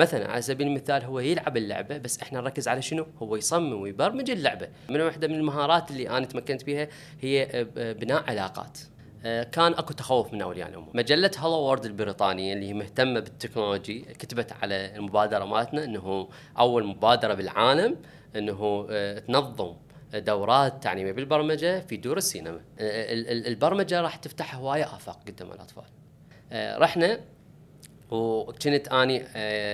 مثلا على سبيل المثال هو يلعب اللعبة بس إحنا نركز على شنو؟ هو يصمم ويبرمج اللعبة. من واحدة من المهارات اللي أنا تمكنت بها هي بناء علاقات. آه، كان أكو تخوف من أولياء الأمور مجلة Hello World البريطانية اللي هي مهتمة بال technology كتبت على المبادرة مالتنا إنه أول مبادرة بالعالم إنه آه، تنظم دورات تعليمية بالبرمجة في دور السينما. آه، البرمجة راح تفتح هواية آفاق قدام الأطفال. رحنا وكنت أني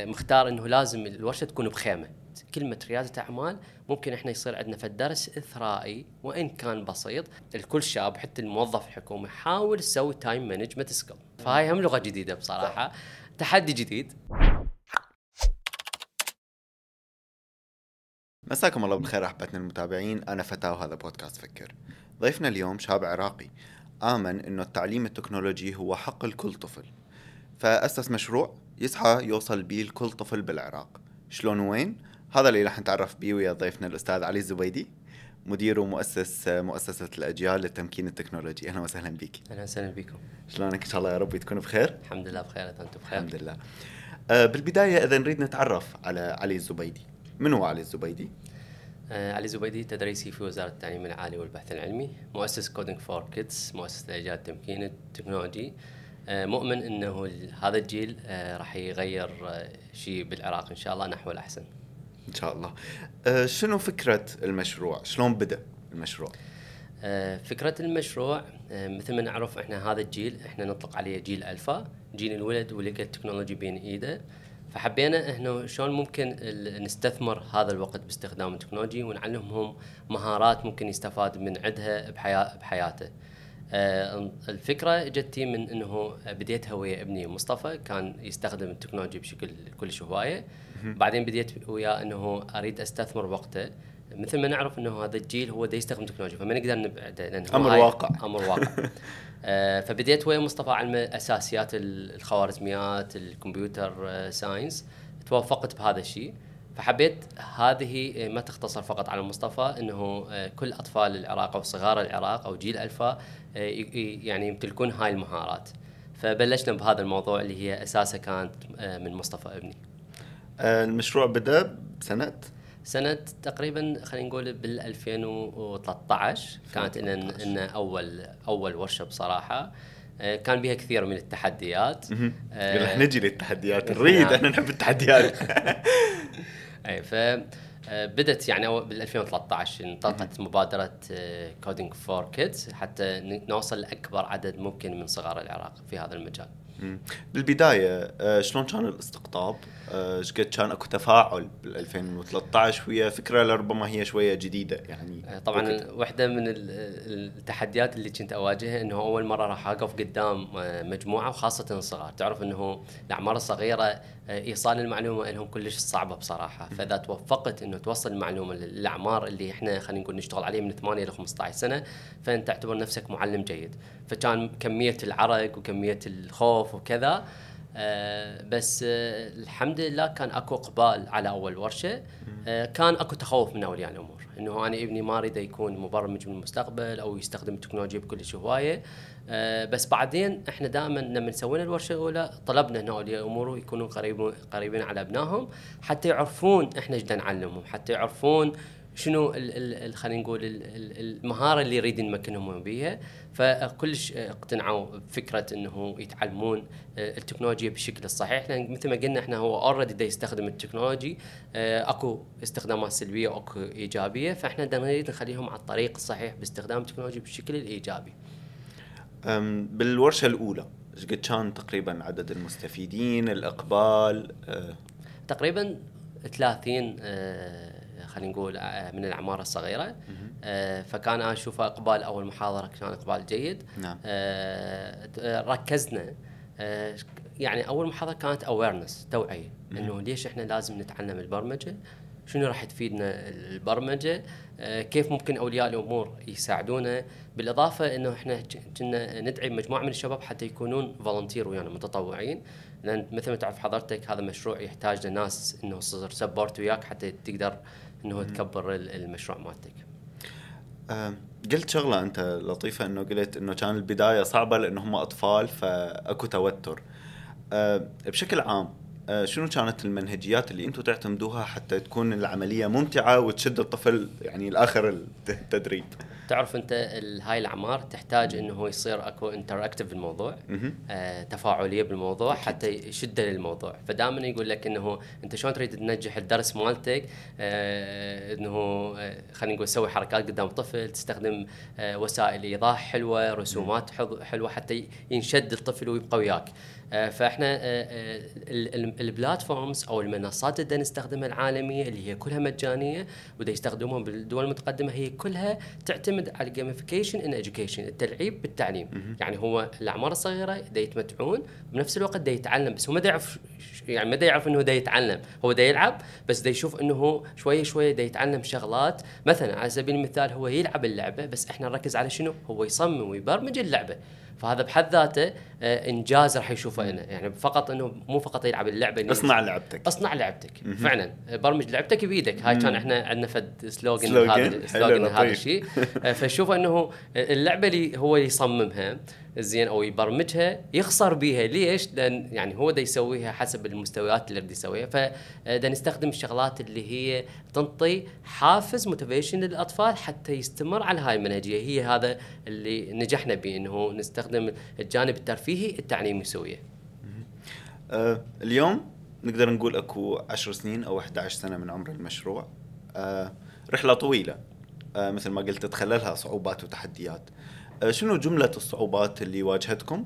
مختار إنه لازم الورشة تكون بخيمة. كلمة ريادة أعمال ممكن إحنا يصير عندنا في الدرس إثرائي وإن كان بسيط. الكل شاب حتى الموظف الحكومي يحاول يسوي time management skill فهاي هم لغة جديدة بصراحة. تحدي جديد. مساكم الله بالخير أحبتنا المتابعين. أنا فتاة وهذا بودكاست فكر. ضيفنا اليوم شاب عراقي. آمن إنه التعليم التكنولوجي هو حق لكل طفل. فأسس مشروع يسعى يوصل بيه لكل طفل بالعراق. شلون وين؟ هذا اللي راح نتعرف به ويا ضيفنا الأستاذ علي الزبيدي مدير ومؤسس مؤسسة الأجيال للتمكين التكنولوجي. أهلا وسهلا بك أهلا وسهلا بكم شلونك؟ إن شاء الله يا رب تكون بخير. الحمد لله بخير أنتم بخير؟ الحمد لله. أه بالبداية إذا نريد نتعرف على علي الزبيدي. من هو علي الزبيدي؟ آه علي الزبيدي تدريسي في وزارة التعليم العالي والبحث العلمي مؤسس Coding for Kids مؤسس الأجيال التمكين التكنولوجي آه مؤمن أنه هذا الجيل آه راح يغير آه شيء بالعراق إن شاء الله نحو الأحسن. إن شاء الله. شنو فكرة المشروع؟ شلون بدأ المشروع؟ فكرة المشروع مثل ما نعرف إحنا هذا الجيل إحنا نطلق عليه جيل ألفا جيل الولد ولقى ال technology بين إيده. فحبينا إحنا شلون ممكن نستثمر هذا الوقت باستخدام ال technology ونعلمهم مهارات ممكن يستفاد من عندها بحياته. آه الفكرة اجتي من إنه بديتها ويا ابني مصطفى كان يستخدم التكنولوجيا بشكل كلش هواية. بعدين بديت وياه إنه أريد أستثمر وقته. مثل ما نعرف إنه هذا الجيل هو دا يستخدم تكنولوجيا فما نقدر نبعده لأنه أمر واقع. أمر واقع. آه فبديت ويا مصطفى علم أساسيات الخوارزميات الكمبيوتر آه science. توفقت بهذا الشيء. فحبيت هذه ما تختصر فقط على مصطفى إنه آه، كل أطفال العراق أو صغار العراق أو جيل ألفا آه، يعني يمتلكون هاي المهارات. فبلشنا بهذا الموضوع اللي هي اساسه كانت آه، من مصطفى أبني. المشروع بدأ بسنة؟ سنة تقريبا خلينا نقول بال 2013 كانت لنا أول أول ورشة بصراحة كان بها كثير من التحديات. رح نجي للتحديات. نريد نعم. إحنا نحب التحديات. أي ف آه، بدت يعني بال 2013 انطلقت مبادرة Coding for Kids حتى نوصل لأكبر عدد ممكن من صغار العراق في هذا المجال. بالبداية آه، شلون كان الاستقطاب؟ آه، إيش قد كان أكو تفاعل بال 2013 وهي فكرة لربما هي شوية جديدة يعني آه، طبعا. واحدة من التحديات اللي كنت أواجهها إنه أول مرة راح أقف قدام مجموعة وخاصة الصغار تعرف إنه الأعمار الصغيرة إيصال المعلومة لهم كلش صعبة بصراحة فإذا توفقت إنه توصل المعلومة للأعمار اللي إحنا خلينا نقول نشتغل عليه من 8 إلى 15 سنة فأنت تعتبر نفسك معلم جيد. فكان كمية العرق وكمية الخوف وكذا آه بس آه الحمد لله كان أكو إقبال على أول ورشة. آه كان أكو تخوف من اولياء الأمور. إنه أنا ابني ما أريد يكون مبرمج بالمستقبل أو يستخدم التكنولوجيا بكل هوايه بس بعدين إحنا دائما لما سوينا الورشة الأولى طلبنا ان اولياء الأمور يكونوا قريبين قريبين على أبنائهم حتى يعرفون إحنا إيش نعلمهم حتى يعرفون شنو خلينا نقول المهارة اللي يريد نمكنهم بها فكلش اقتنعوا بفكرة إنه يتعلمون آه، التكنولوجيا بالشكل الصحيح لأن مثل ما قلنا إحنا هو already يستخدم التكنولوجي آه، أكو استخدامات سلبية وأكو إيجابية. فإحنا نريد نخليهم على الطريق الصحيح باستخدام التكنولوجيا بالشكل الايجابي. بالورشة الأولى إيش قد كان تقريبا عدد المستفيدين الإقبال؟ أه. تقريبا 30 خلينا نقول آه، من الأعمار الصغيرة. فكان أنا أشوف إقبال أول محاضرة كان إقبال جيد. نعم. ركزنا. يعني أول محاضرة كانت اويرنس توعية. إنه ليش إحنا لازم نتعلم البرمجة؟ شنو راح تفيدنا البرمجة؟ كيف ممكن أولياء الأمور يساعدونا؟ بالإضافة إنه إحنا كنا ندعي مجموعة من الشباب حتى يكونون volunteer ويانا متطوعين. لأن مثل ما تعرف حضرتك هذا مشروع يحتاج لناس إنه تصير support وياك حتى تقدر إنه تكبر المشروع مالتك. أه قلت شغلة أنت لطيفة إنه قلت إنه كان البداية صعبة لأنه هم أطفال فأكو توتر. أه بشكل عام آه، شنو كانت المنهجيات اللي أنتم تعتمدوها حتى تكون العملية ممتعة وتشد الطفل يعني لآخر التدريب؟ تعرف انت هاي الأعمار تحتاج إنه يصير أكو interactive بالموضوع. آه تفاعلية بالموضوع أكيد. حتى يشده للموضوع فدائما يقول لك إنه أنت شلون تريد تنجح الدرس مالتك؟ آه إنه آه خلينا نقول تسوي حركات قدام الطفل تستخدم آه وسائل إيضاح حلوة رسومات حلوة حتى ينشد الطفل ويبقى وياك. آه، فاحنا آه، آه، ال- ال- ال platforms أو المنصات اللي نستخدمها العالمية اللي هي كلها مجانية ودا يستخدموها بالدول المتقدمة هي كلها تعتمد على gamification in education التلعيب بالتعليم. يعني هو الأعمار الصغيرة دا يتمتعون بنفس الوقت دا يتعلم بس هو ما دا يعرف يعني ما دا يعرف إنه دا يتعلم. هو دا يلعب بس دا يشوف إنه هو شوية شوية دا يتعلم شغلات. مثلا على سبيل المثال هو يلعب اللعبة بس إحنا نركز على شنو؟ هو يصمم ويبرمج اللعبة. فهذا بحد ذاته آه، إنجاز راح يشوفه هنا يعني فقط إنه مو فقط يلعب اللعبة اصنع لعبتك. اصنع لعبتك فعلا. برمج لعبتك بإيدك. هاي كان إحنا عندنا فد slogan slogan. هذا slogan هذا. الشيء آه، فشوف إنه اللعبة اللي هو يصممها زين أو يبرمجها يخسر بيها. ليش؟ لأن يعني هو دا يسويها حسب المستويات اللي يريد يسويها. فدا نستخدم الشغلات اللي هي تنطي حافز motivation للأطفال حتى يستمر على هاي المنهجية. هي هذا اللي نجحنا به إنه نستخدم الجانب الترفيهي التعليمي سويه آه اليوم نقدر نقول أكو 10 سنين أو 11 سنة من عمر المشروع. آه رحلة طويلة. آه مثل ما قلت تخللها صعوبات وتحديات. آه شنو جملة الصعوبات اللي واجهتكم؟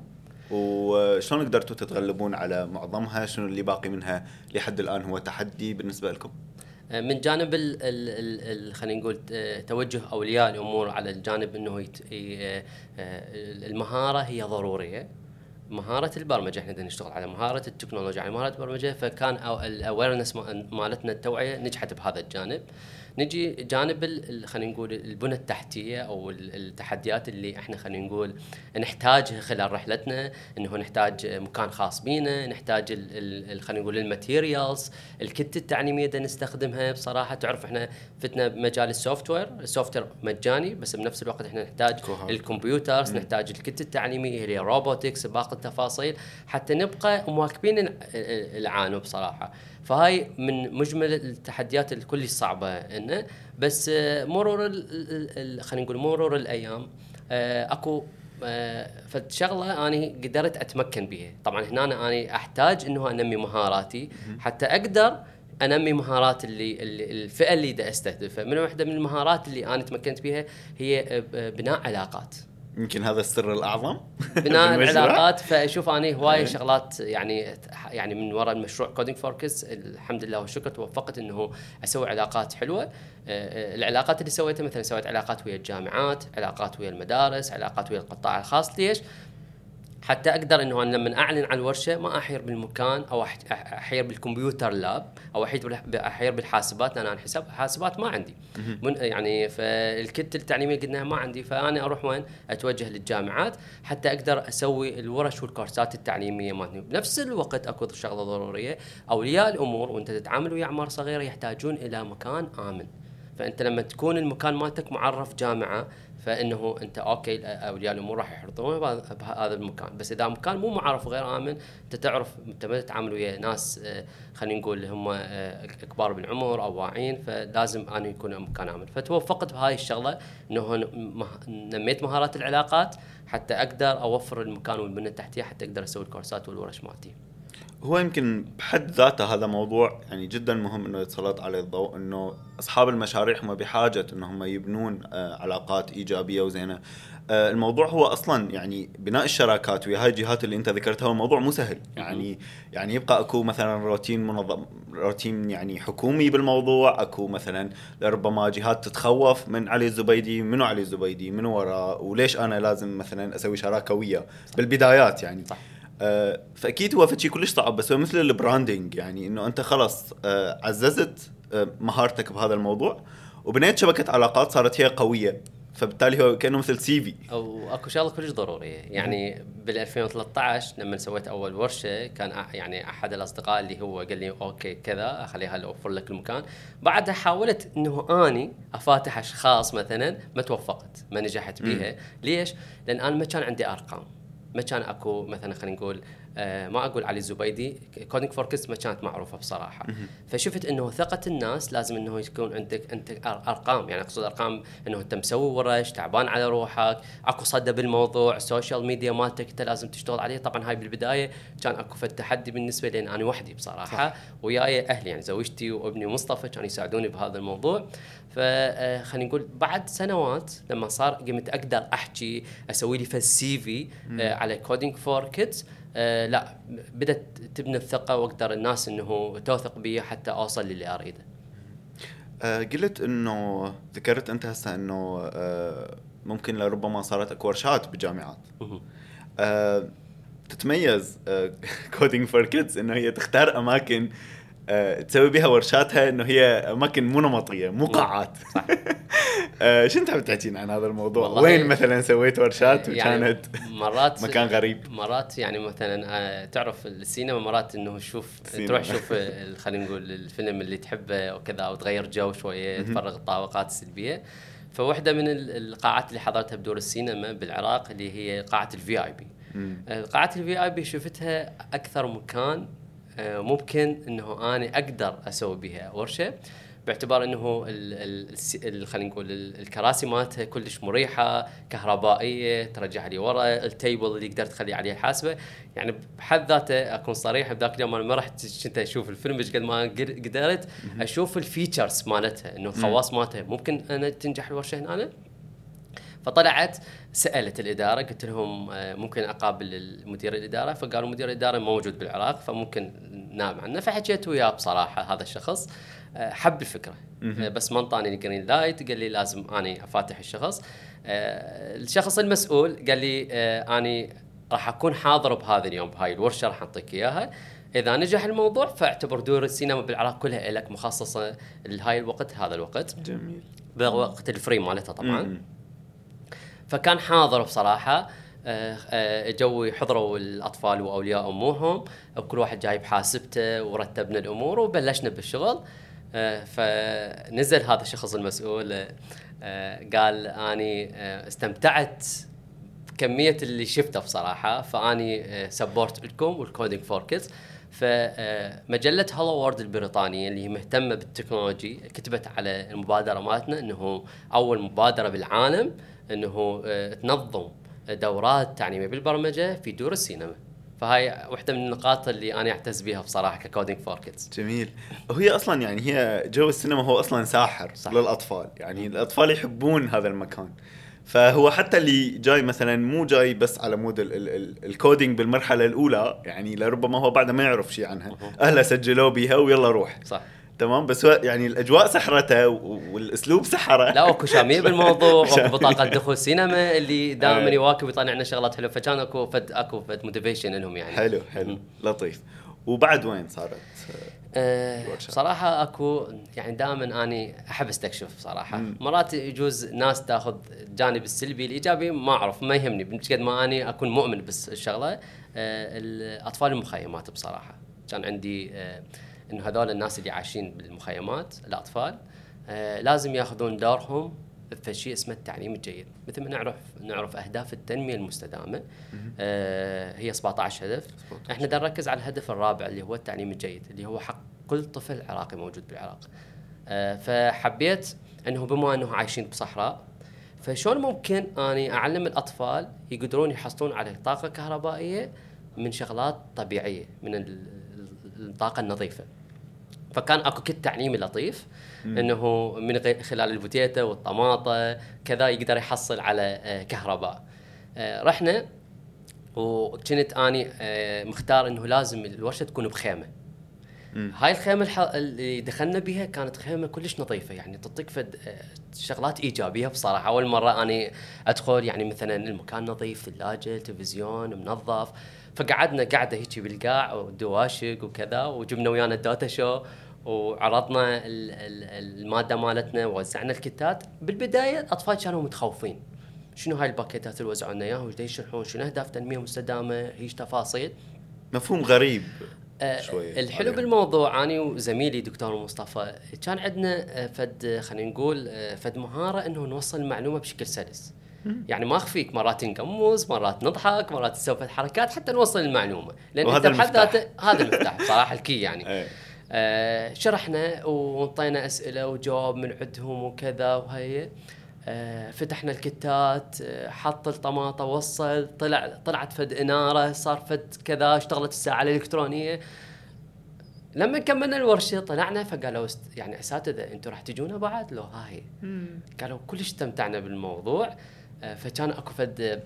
وشلون قدرتوا تتغلبون على معظمها؟ شنو اللي باقي منها لحد الآن هو تحدي بالنسبة لكم؟ من جانب ال ال ال خلينا نقول آه، توجه أولياء الأمور على الجانب إنه آه، آه، المهارة هي ضرورية. مهارة البرمجة إحنا نشتغل على مهارة التكنولوجيا. على مهارة البرمجة فكان ال awareness مالتنا التوعية نجحت بهذا الجانب. نجي جانب خلينا نقول البنى التحتية أو ال- التحديات اللي إحنا خلينا نقول نحتاجها خلال رحلتنا انه نحتاج مكان خاص بينا نحتاج خلينا نقول ال materials ال kit التعليمية اللي نستخدمها. بصراحة تعرف إحنا فتنا بمجال ال software ال software مجاني بس بنفس الوقت إحنا نحتاج. ال computers نحتاج ال kit التعليمية اللي robotics باقي التفاصيل حتى نبقى مواكبين ال- ال- العانو بصراحة. فهاي من مجمل التحديات الكل الصعبه انه بس آه، مرور خلينا نقول مرور الأيام آه، أكو آه، فد شغلة أني قدرت أتمكن بها طبعا هنا أني أحتاج إنه أنمي مهاراتي. حتى أقدر أنمي مهارات اللي, اللي الفئة اللي دا أستهدفها. من واحدة من المهارات اللي أنا تمكنت بها هي بناء علاقات. يمكن هذا السر الأعظم. بناء؟ العلاقات. فاشوف أني هواي إيه. شغلات يعني يعني من وراء المشروع Coding for Kids الحمد لله والشكر. توفقت إنه أسوي علاقات حلوة. آه، آه، العلاقات اللي سويتها مثلا سويت علاقات ويا الجامعات علاقات ويا المدارس علاقات ويا القطاع الخاص. ليش؟ حتى أقدر إنه أنا لما أعلن عن الورشه ما أحير بالمكان أو أحير بالكمبيوتر لاب أو أحير بالحاسبات لأن أنا حساب حاسبات ما عندي. من يعني فالكت التعليمية قلنا ما عندي. فأنا أروح وين؟ أتوجه للجامعات حتى أقدر أسوي الورش والكورسات التعليمية مالتي. بنفس الوقت أكو شغلة ضرورية. أولياء الأمور وأنت تتعامل ويا أعمار صغيرة يحتاجون إلى مكان آمن. فأنت لما تكون المكان مالتك معرف جامعة فإنه أنت أوكي اولياء الأمور راح يحرطون بهذا المكان. بس إذا مكان مو معرف وغير آمن أنت تعرف أنت ما تتعامل ويا ناس آه، خلينا نقول هم آه، كبار بالعمر أو واعيين فلازم انه يكون مكان آمن. فتوفقت بهاي الشغلة إنه نميت مهارات العلاقات حتى أقدر أوفر المكان والبنيه التحتية حتى أقدر أسوي الكورسات والورش مالتي. هو يمكن بحد ذاته هذا موضوع يعني جدا مهم إنه يتسلط عليه الضوء إنه أصحاب المشاريع هم بحاجة انهم يبنون آه، علاقات إيجابية وزينة. آه، الموضوع هو أصلا يعني بناء الشراكات ويا هاي الجهات اللي أنت ذكرتها هو موضوع مو سهل يعني يعني يبقى أكو مثلا روتين منظم روتين يعني حكومي بالموضوع أكو مثلا ربما جهات تتخوف من علي الزبيدي منو علي الزبيدي منو وراه وليش أنا لازم مثلا أسوي شراكة وياه بالبدايات يعني صح. آه، فأكيد هو شيء كلش صعب بس هو مثل ال branding يعني إنه أنت خلص آه، عززت آه، مهارتك بهذا الموضوع وبنيت شبكة علاقات صارت هي قوية فبالتالي هو كأنه مثل CV. أو أكو شغلة كلش ضرورية. يعني بال 2013 لما سويت أول ورشة كان يعني أحد الأصدقاء اللي هو قال لي okay كذا خليها أوفر لك المكان. بعدها حاولت إنه أني أفاتح أشخاص مثلا ما توفقت ما نجحت بيها. ليش؟ لأن أنا ما كان عندي أرقام. ما كان أكو مثلا خلينا نقول ما أقول علي الزبيدي Coding for Kids ما كانت معروفة بصراحة. فشفت إنه ثقة الناس لازم إنه يكون عندك أنت أرقام يعني أقصد أرقام إنه أنت مسوي ورش تعبان على روحك أكو صدى بالموضوع ال social media مالتك أنت لازم تشتغل عليه. طبعا هاي بالبداية كان أكو تحدي بالنسبة لي أنا وحدي بصراحة. وياي أهلي يعني زوجتي وابني مصطفى كانوا يساعدوني بهذا الموضوع. فخلينا نقول بعد سنوات لما صار قمت أقدر أحكي أسوي لي فد CV آه، على Coding for Kids آه لا بدأت تبني الثقة وأقدر الناس إنه توثق بي حتى أوصل للي أريده. آه قلت إنه ذكرت أنت هسه إنه آه ممكن لربما صارت أكو ورشات بالجامعات آه تتميز Coding for Kids إنه هي تختار أماكن تسوي بها ورشاتها إنه هي أماكن مو نمطية مو قاعات صح. آه شو أنت بتحكينا عن هذا الموضوع؟ وين مثلا سويت ورشات يعني وكانت مرات مكان غريب مرات يعني مثلا آه، تعرف السينما مرات إنه شوف السينما. تروح شوف ال- خلينا نقول الفيلم اللي تحبه وكذا وتغير جو شوية تفرغ الطاقات السلبية فواحده من ال- القاعات اللي حضرتها بدور السينما بالعراق اللي هي قاعة ال VIP. قاعة ال VIP شفتها أكثر مكان آه، ممكن إنه أنا أقدر أسوي بها ورشة باعتبار إنه خلينا نقول ال- الكراسي مالتها كلش مريحة كهربائية ترجع لي ورا ال table اللي تقدر تخلي عليه الحاسبه يعني بحد ذاته أكون صريح بذاك اليوم أنا ما رحت كنت أشوف الفيلم إيش قد ما قدر- قدرت أشوف ال features مالتها إنه الخواص مالتها ممكن أنا تنجح الورشة هنا فطلعت سألت الإدارة قلت لهم آه، ممكن أقابل مدير الإدارة. فقالوا مدير الإدارة موجود بالعراق فممكن ننطيك عنه فحكيت وياه بصراحة هذا الشخص آه، حب الفكرة. آه، بس ما انطاني ال green light قال لي لازم اني افاتح الشخص. آه، الشخص المسؤول قال لي اني راح اكون حاضر بهذا اليوم بهاي الورشة راح اعطيك إياها. إذا نجح الموضوع فاعتبر دور السينما بالعراق كلها لك مخصصة لهاي الوقت هذا الوقت. جميل. بوقت ال free مالتها طبعا. مم. فكان حاضر بصراحة. جو حضروا الأطفال وأولياء أمورهم وكل واحد جايب حاسبته ورتبنا الأمور وبلشنا بالشغل. آه، فنزل هذا الشخص المسؤول آه، آه، قال أني آه، استمتعت كلش باللي شفته بصراحة فأني support لكم و Coding for Kids فمجله Hello World البريطانية اللي هي مهتمة بال technology كتبت على المبادرة مالتنا إنه أول مبادرة بالعالم إنه آه، تنظم دورات تعليميه بالبرمجة في دور السينما. فهاي واحدة من النقاط اللي أنا اعتز بها بصراحة ك Coding for Kids جميل. وهي أصلا يعني هي جو السينما هو أصلا ساحر صح. للأطفال. يعني الأطفال يحبون هذا المكان. فهو حتى اللي جاي مثلا مو جاي بس على مود ال- ال- ال- ال coding بالمرحلة الأولى يعني لربما هو بعد ما يعرف شيء عنها. اهله سجلوا بها ويلا روح. صح. تمام؟ بس هو يعني الأجواء سحرته والأسلوب سحره. لا أكو شامية بالموضوع. شامية. واكو بطاقة دخول سينما اللي دائما آه. يواكب يطلع لنا شغلات حلوة. فكان أكو فد أكو فد موتيفيشن لهم يعني. حلو حلو. لطيف. وبعد وين صارت؟ أه. صراحة أكو يعني دائما أني أحب استكشف صراحة. مم. مرات يجوز ناس تاخذ الجانب السلبي الإيجابي ما أعرف ما يهمني. قد ما أني أكون مؤمن بس الشغلة أه الأطفال المخيمات بصراحة. كان عندي أه إنه هذول الناس اللي عايشين بالمخيمات الأطفال أه لازم ياخذون دورهم في شيء اسمه التعليم الجيد. مثل ما نعرف نعرف أهداف التنمية المستدامة. آه هي 17 هدف. 17. إحنا بدنا نركز على الهدف الرابع اللي هو التعليم الجيد اللي هو حق كل طفل عراقي موجود بالعراق. آه فحبيت إنه بما إنه عايشين بصحراء فشلون ممكن أني أعلم الأطفال يقدرون يحصلون على طاقة كهربائية من شغلات طبيعية من ال- ال- الطاقة النظيفة. فكان أكو كت تعليمي لطيف إنه من خلال البوتيتا والطماطه كذا يقدر يحصل على آه، كهرباء. آه، رحنا وكنت أني آه، مختار إنه لازم الورشة تكون بخيمة. مم. هاي الخيمة الح... اللي دخلنا بها كانت خيمة كلش نظيفة يعني تعطيك فد شغلات إيجابية بصراحة. أول مرة أني أدخل يعني مثلا المكان نظيف ثلاجة تلفزيون منظف. فقعدنا قعده هيك بالقاع ودواشك وكذا وجبنا ويانا ال data show وعرضنا ال- ال- المادة مالتنا ووزعنا ال kits. بالبداية الأطفال كانوا متخوفين. شنو هاي الباكيتات اللي وزعوا لنا اياها يشرحون؟ شنو أهداف تنمية مستدامة؟ هيش تفاصيل. مفهوم غريب آه، شوي الحلو عليهم. بالموضوع اني وزميلي دكتور مصطفى كان عندنا فد خلينا نقول آه، فد مهارة إنه نوصل المعلومة بشكل سلس. يعني ما أخفيك مرات نقمص مرات نضحك مرات نسوي فد حركات حتى نوصل المعلومة. لأن وهذا أنت بحد المفتاح. ذاته هذا المفتاح بصراحه الكي يعني. إيه. آه شرحنا وانطينا أسئلة وجواب من عندهم وكذا وهي. آه فتحنا الكتات آه حط الطماطة وصل طلع طلعت فد إنارة صار فد كذا اشتغلت الساعة الإلكترونية. لما كملنا الورشة طلعنا فقالوا أست- يعني أساتذة أنتم راح تجونا بعد؟ لو هاي. قالوا كلش استمتعنا بالموضوع. آه، فكان اكو فد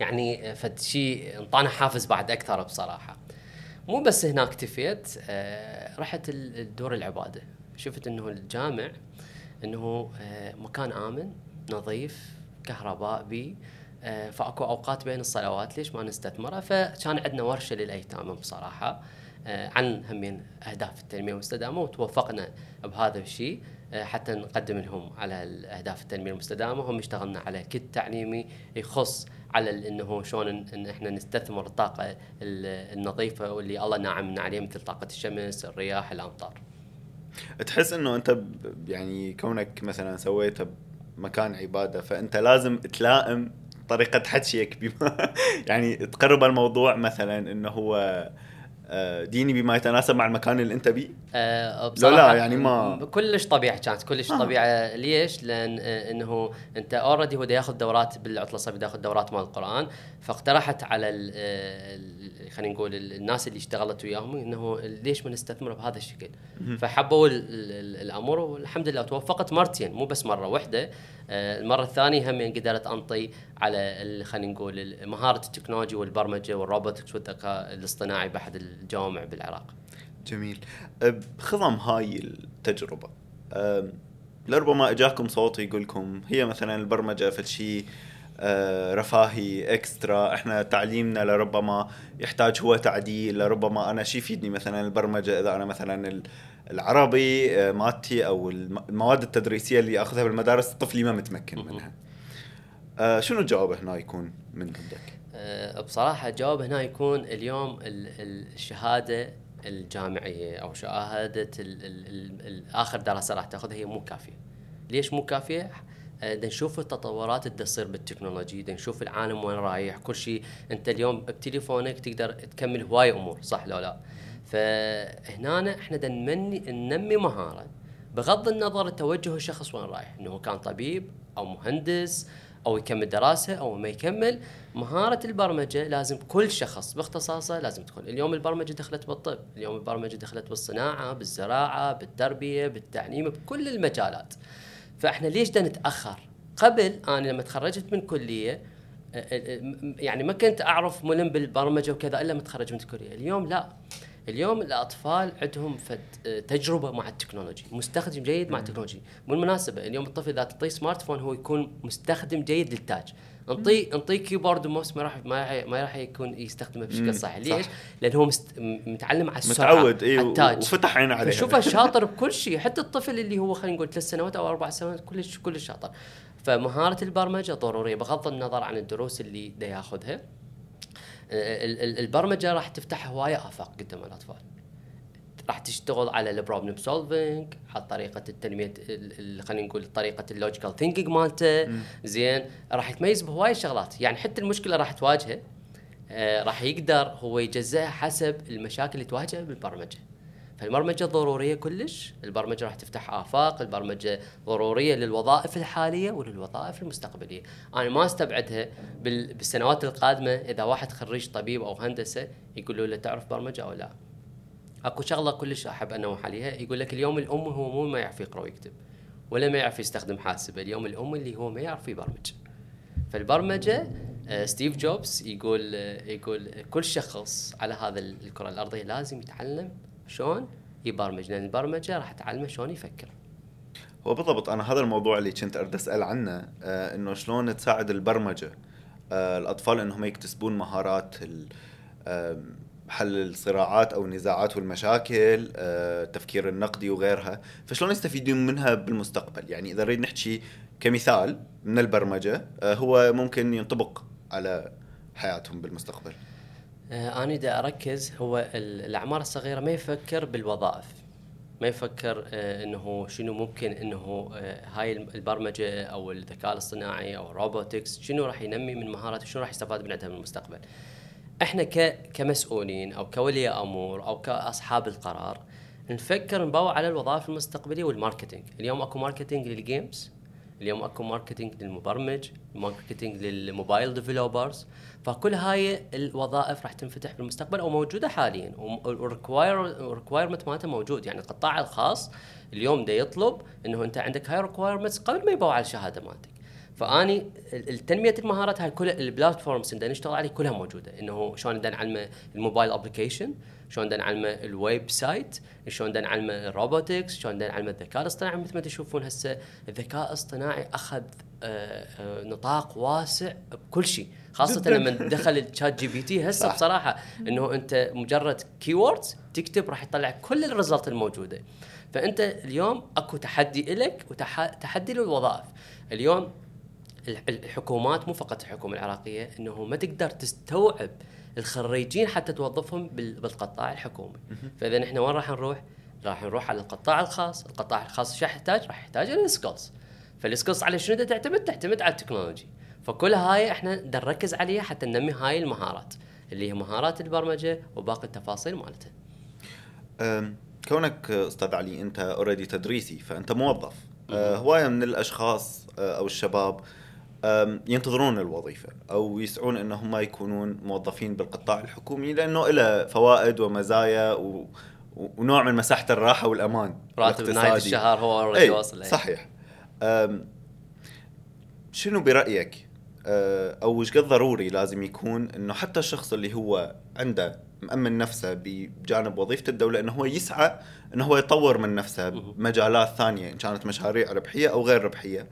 يعني فد شيء انطانا حافز بعد أكثر بصراحة. مو بس هنا اكتفيت آه، رحت ال- الدور العبادة. شفت إنه الجامع إنه آه، مكان آمن نظيف كهرباء بي آه، فأكو أوقات بين الصلوات ليش ما نستثمرها. فكان عندنا ورشة للأيتام بصراحة عن همين أهداف التنمية المستدامة وتوفقنا بهذا الشيء. حتى نقدم لهم على الأهداف التنمية المستدامة هم اشتغلنا على كت تعليمي يخص على إنه شلون ان إحنا نستثمر الطاقة ال- النظيفة واللي الله ناعمنا عليه مثل طاقة الشمس، الرياح، الأمطار. تحس إنه أنت يعني كونك مثلا سويته بمكان عبادة فأنت لازم تلائم طريقة حكيك بما يعني تقرب الموضوع مثلا إنه هو آه، ديني بما يتناسب مع المكان اللي انت بيه آه، لا لا، يعني ما- كلش طبيعه كانت كلش آه. طبيعه ليش؟ لأن آه، إنه أنت already هو ياخذ دورات بالعطلة الصيفيه ياخذ دورات مال القرآن فاقترحت على آه، خلينا نقول ال- الناس اللي اشتغلت وياهم إنه ليش ما نستثمر بهذا الشكل؟ فحبوا ال- ال- الأمر والحمد لله توفقت مرتين مو بس مرة واحدة آه، المرة الثانية هم قدرت أنطي على خلينا نقول مهارة التكنولوجيا والبرمجة وال robotics والذكاء الاصطناعي باحد الجوامع بالعراق. جميل بخضم هاي التجربة لربما أجاكم صوت يقول لكم هي مثلا البرمجة في شيء أه، رفاهي اكسترا إحنا تعليمنا لربما يحتاج هو تعديل لربما أنا شيء يفيدني مثلا البرمجة إذا أنا مثلا ال- العربي أه، مالتي أو الم- المواد التدريسية اللي أخذها بالمدارس طفلي ما متمكن منها أه، شنو الجواب هنا يكون من عندك؟ أه، بصراحة الجواب هنا يكون اليوم ال- ال- الشهادة الجامعية أو شهادة ال- آخر دراسة راح تأخذها هي مو كافية. ليش مو كافية؟ أه، دا نشوف التطورات اللي تصير بالتكنولوجيا، دا نشوف العالم وين رايح، كل شيء أنت اليوم بتليفونك تقدر تكمل هواي أمور صح لو لا؟ فهنا إحنا دا ننمي مهارة بغض النظر توجه الشخص وين رايح، إنه كان طبيب أو مهندس أو يكمل دراسة أو ما يكمل مهارة البرمجة لازم كل شخص باختصاصه لازم تكون. اليوم البرمجة دخلت بالطب اليوم البرمجة دخلت بالصناعة بالزراعة بالتربية بالتعليم بكل المجالات. فإحنا ليش دا نتأخر؟ قبل أنا لما تخرجت من كلية يعني ما كنت أعرف ملم بالبرمجة وكذا إلا متخرج من الكليه اليوم لا. اليوم الأطفال عندهم فد تجربة مع ال technology مستخدم جيد مع ال technology. بالمناسبه اليوم الطفل إذا تعطيه smartphone هو يكون مستخدم جيد لل touch. انطيه انطيه keyboard و mouse ما راح ما راح يكون يستخدمه بشكل صحيح. صح. ليش؟ لأن هو مست... متعلم على السرعة متعود على ال touch. وفتح عينه عليها فشوفه شاطر بكل شيء حتى الطفل اللي هو خلينا نقول ثلاث سنوات أو أربع سنوات كلش كلش شاطر. فمهارة البرمجة ضرورية بغض النظر عن الدروس اللي دا ياخذها. البرمجة راح تفتح هواية آفاق قدام الأطفال. راح تشتغل على ال problem solving على طريقة التنمية ال- ال- خلينا نقول طريقة ال logical thinking مالته. زين. راح يتميز بهواي شغلات. يعني حتى المشكلة راح تواجهه. آه، راح يقدر هو يجزئها حسب المشاكل اللي تواجهه بالبرمجة. فالبرمجة ضروريه كلش. البرمجة راح تفتح آفاق البرمجة ضرورية للوظائف الحالية وللوظائف المستقبلية. أنا ما أستبعدها بال- بالسنوات القادمة إذا واحد خريج طبيب أو هندسة يقولوا له تعرف برمجة أو لا. أكو شغلة كلش أحب أنوه عليها. يقول لك اليوم الأم هو مو ما يعرف يقرأ ويكتب ولا ما يعرف يستخدم حاسبة. اليوم الأم اللي هو ما يعرف يبرمج. فالبرمجة آه، ستيف جوبز يقول آه، يقول كل شخص على هذا الكرة الأرضية لازم يتعلم شلون يبرمج لأن البرمجة راح تعلمه شلون يفكر. هو بالضبط أنا هذا الموضوع اللي كنت أريد أسأل عنه آه إنه شلون تساعد البرمجة؟ آه الأطفال إنهم يكتسبون مهارات حل الصراعات أو النزاعات والمشاكل آه التفكير النقدي وغيرها. فشلون يستفيدون منها بالمستقبل؟ يعني إذا نريد نحكي كمثال من البرمجة آه هو ممكن ينطبق على حياتهم بالمستقبل. أنا دا أركز هو ال- الأعمار الصغيرة ما يفكر بالوظائف. ما يفكر آه، إنه شنو ممكن إنه آه، هاي البرمجة أو الذكاء الاصطناعي أو الروبوتكس شنو راح ينمي من مهاراته شنو راح يستفاد من عندها بالمستقبل إحنا كمسؤولين أو كولي أمور أو كأصحاب القرار نفكر نباوع على الوظائف المستقبلية وال marketing. اليوم أكو marketing لل games اليوم أكو marketing للمبرمج marketing لل mobile developers فكل هاي الوظائف راح تنفتح بالمستقبل أو موجودة حاليا. وال requirement مالته موجود. يعني القطاع الخاص اليوم ده يطلب إنه أنت عندك هاي requirements قبل ما يباوع على الشهادة مالتك. فاني التنميه المهارات هاي كل ال platforms اللي نشتغل عليه كلها موجودة. إنه شلون بدنا نعلمه ال mobile application شلون بدنا نعلمه ال website شلون بدنا نعلمه ال robotics شلون بدنا نعلمه الذكاء الاصطناعي. مثل ما تشوفون هسه الذكاء الاصطناعي أخذ آه، آه، نطاق واسع بكل شيء خاصة لما دخل ال ChatGPT هسه بصراحة إنه أنت مجرد keywords تكتب راح يطلع كل ال result الموجودة. فأنت اليوم أكو تحدي لك وتحدي للوظائف. اليوم الحكومات مو فقط الحكومة العراقية إنه ما تقدر تستوعب الخريجين حتى توظفهم بالقطاع الحكومي فإذا إحنا وين راح نروح؟ راح نروح على القطاع الخاص، القطاع الخاص شو يحتاج؟ راح يحتاج ال skills فال skills على شنو تعتمد؟ تعتمد على ال technology فكل هاي إحنا نركز عليها حتى ننمي هاي المهارات اللي هي مهارات البرمجة وباقي التفاصيل مالتها. كونك أستاذ علي أنت already تدريسي فأنت موظف أه هواية من الأشخاص أه أو الشباب ينتظرون الوظيفة أو يسعون أنهم ما يكونون موظفين بالقطاع الحكومي لأنه له فوائد ومزايا و... ونوع من مساحة الراحة والأمان راتب نهاية الشهر هو already واصل صحيح. شنو برأيك؟ أه، أو شقد ضروري لازم يكون أنه حتى الشخص اللي هو عنده مأمن نفسه بجانب وظيفة الدولة أنه هو يسعى أنه هو يطور من نفسه بمجالات ثانية إن كانت مشاريع ربحية أو غير ربحية.